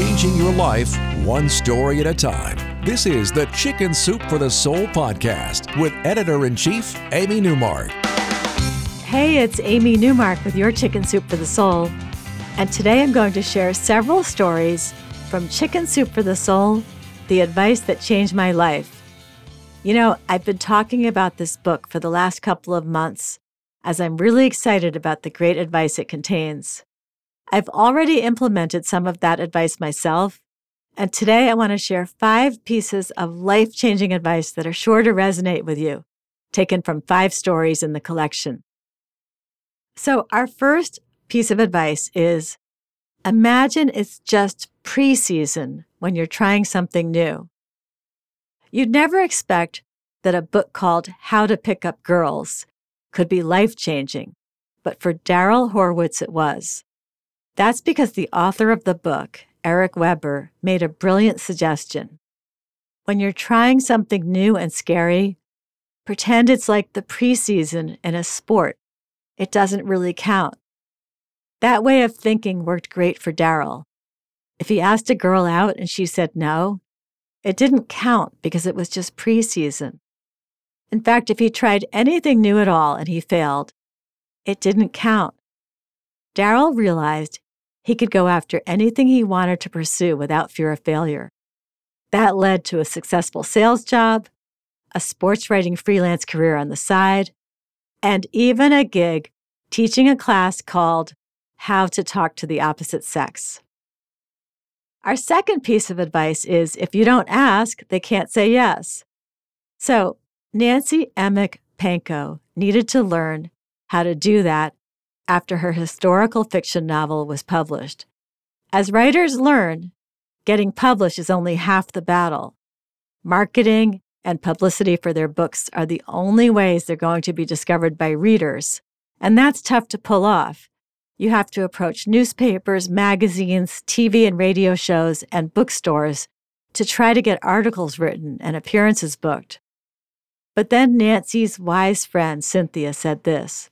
Changing your life one story at a time. This is the Chicken Soup for the Soul podcast with editor in chief, Amy Newmark. Hey, it's Amy Newmark with your Chicken Soup for the Soul. And today I'm going to share several stories from Chicken Soup for the Soul, the advice that changed my life. You know, I've been talking about this book for the last couple of months as I'm really excited about the great advice it contains. I've already implemented some of that advice myself, and today I want to share five pieces of life changing advice that are sure to resonate with you, taken from five stories in the collection. So, our first piece of advice is imagine it's just pre season when you're trying something new. You'd never expect that a book called How to Pick Up Girls could be life changing, but for Daryl Horwitz it was. That's because the author of the book, Eric Weber, made a brilliant suggestion. When you're trying something new and scary, pretend it's like the preseason in a sport. It doesn't really count. That way of thinking worked great for Daryl. If he asked a girl out and she said no, it didn't count because it was just preseason. In fact, if he tried anything new at all and he failed, it didn't count. Daryl realized he could go after anything he wanted to pursue without fear of failure. That led to a successful sales job, a sports writing freelance career on the side, and even a gig teaching a class called How to Talk to the Opposite Sex. Our second piece of advice is if you don't ask, they can't say yes. So, Nancy Emmick Panko needed to learn how to do that after her historical fiction novel was published. As writers learn, getting published is only half the battle. Marketing and publicity for their books are the only ways they're going to be discovered by readers, and that's tough to pull off. You have to approach newspapers, magazines, TV and radio shows, and bookstores to try to get articles written and appearances booked. But then Nancy's wise friend, Cynthia, said this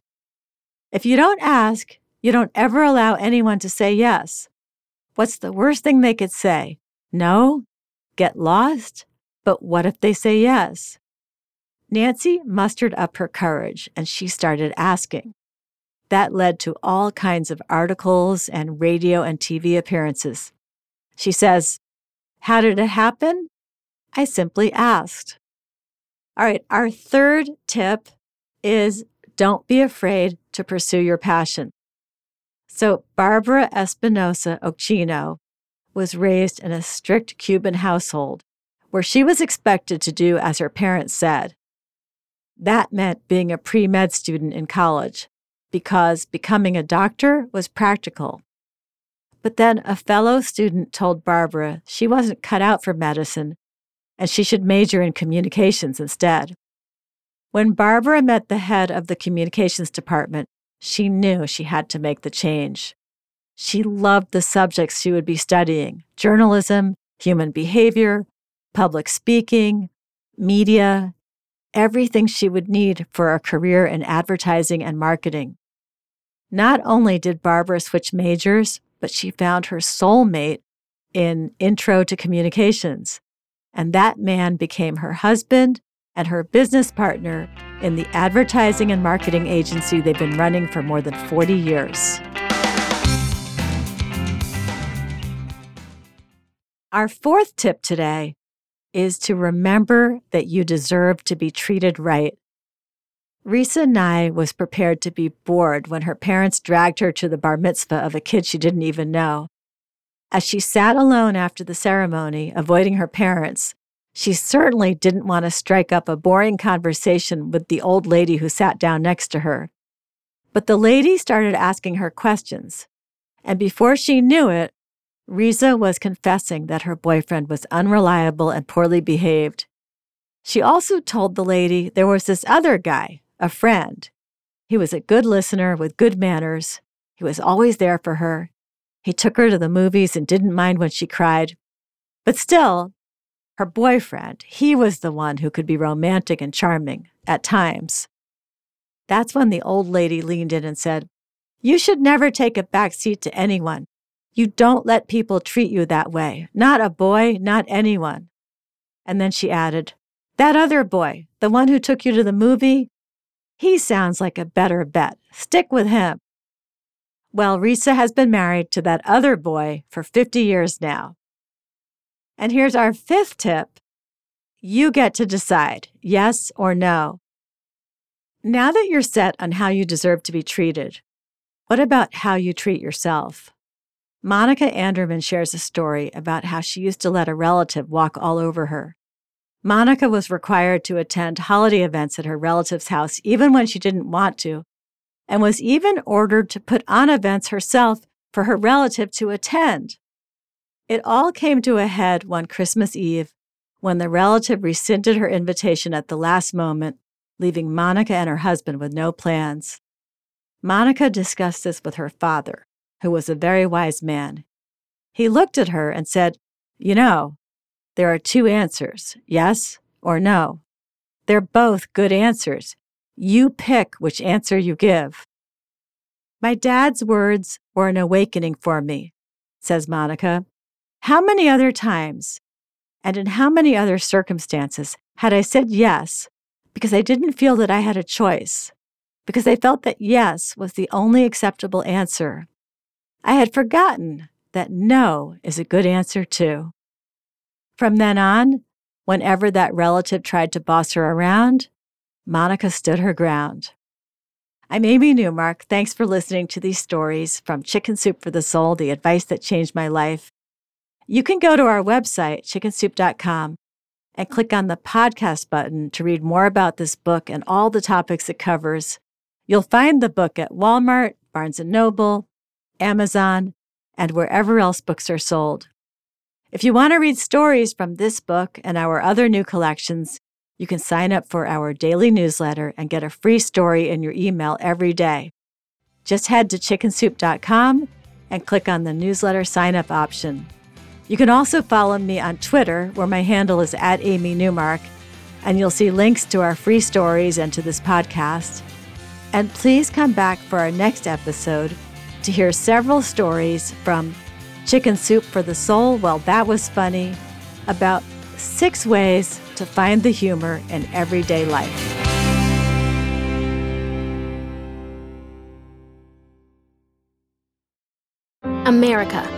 if you don't ask, you don't ever allow anyone to say yes. What's the worst thing they could say? No? Get lost? But what if they say yes? Nancy mustered up her courage and she started asking. That led to all kinds of articles and radio and TV appearances. She says, How did it happen? I simply asked. All right, our third tip is don't be afraid to pursue your passion. So, Barbara Espinosa Ochino was raised in a strict Cuban household where she was expected to do as her parents said. That meant being a pre med student in college because becoming a doctor was practical. But then a fellow student told Barbara she wasn't cut out for medicine and she should major in communications instead. When Barbara met the head of the communications department, she knew she had to make the change. She loved the subjects she would be studying journalism, human behavior, public speaking, media, everything she would need for a career in advertising and marketing. Not only did Barbara switch majors, but she found her soulmate in Intro to Communications. And that man became her husband and her business partner in the advertising and marketing agency they've been running for more than 40 years. Our fourth tip today is to remember that you deserve to be treated right. Risa Nye was prepared to be bored when her parents dragged her to the bar mitzvah of a kid she didn't even know. As she sat alone after the ceremony, avoiding her parents, she certainly didn't want to strike up a boring conversation with the old lady who sat down next to her. But the lady started asking her questions. And before she knew it, Risa was confessing that her boyfriend was unreliable and poorly behaved. She also told the lady there was this other guy, a friend. He was a good listener with good manners. He was always there for her. He took her to the movies and didn't mind when she cried. But still, her boyfriend, he was the one who could be romantic and charming at times. That's when the old lady leaned in and said, You should never take a back seat to anyone. You don't let people treat you that way. Not a boy, not anyone. And then she added, that other boy, the one who took you to the movie, he sounds like a better bet. Stick with him. Well, Risa has been married to that other boy for 50 years now. And here's our fifth tip you get to decide yes or no. Now that you're set on how you deserve to be treated, what about how you treat yourself? Monica Anderman shares a story about how she used to let a relative walk all over her. Monica was required to attend holiday events at her relative's house even when she didn't want to, and was even ordered to put on events herself for her relative to attend. It all came to a head one Christmas Eve when the relative rescinded her invitation at the last moment, leaving Monica and her husband with no plans. Monica discussed this with her father, who was a very wise man. He looked at her and said, You know, there are two answers yes or no. They're both good answers. You pick which answer you give. My dad's words were an awakening for me, says Monica. How many other times and in how many other circumstances had I said yes because I didn't feel that I had a choice, because I felt that yes was the only acceptable answer? I had forgotten that no is a good answer too. From then on, whenever that relative tried to boss her around, Monica stood her ground. I'm Amy Newmark. Thanks for listening to these stories from Chicken Soup for the Soul, the advice that changed my life. You can go to our website, chickensoup.com, and click on the podcast button to read more about this book and all the topics it covers. You'll find the book at Walmart, Barnes & Noble, Amazon, and wherever else books are sold. If you want to read stories from this book and our other new collections, you can sign up for our daily newsletter and get a free story in your email every day. Just head to chickensoup.com and click on the newsletter sign up option. You can also follow me on Twitter, where my handle is at Amy Newmark, and you'll see links to our free stories and to this podcast. And please come back for our next episode to hear several stories from Chicken Soup for the Soul, well, that was funny. About six ways to find the humor in everyday life. America.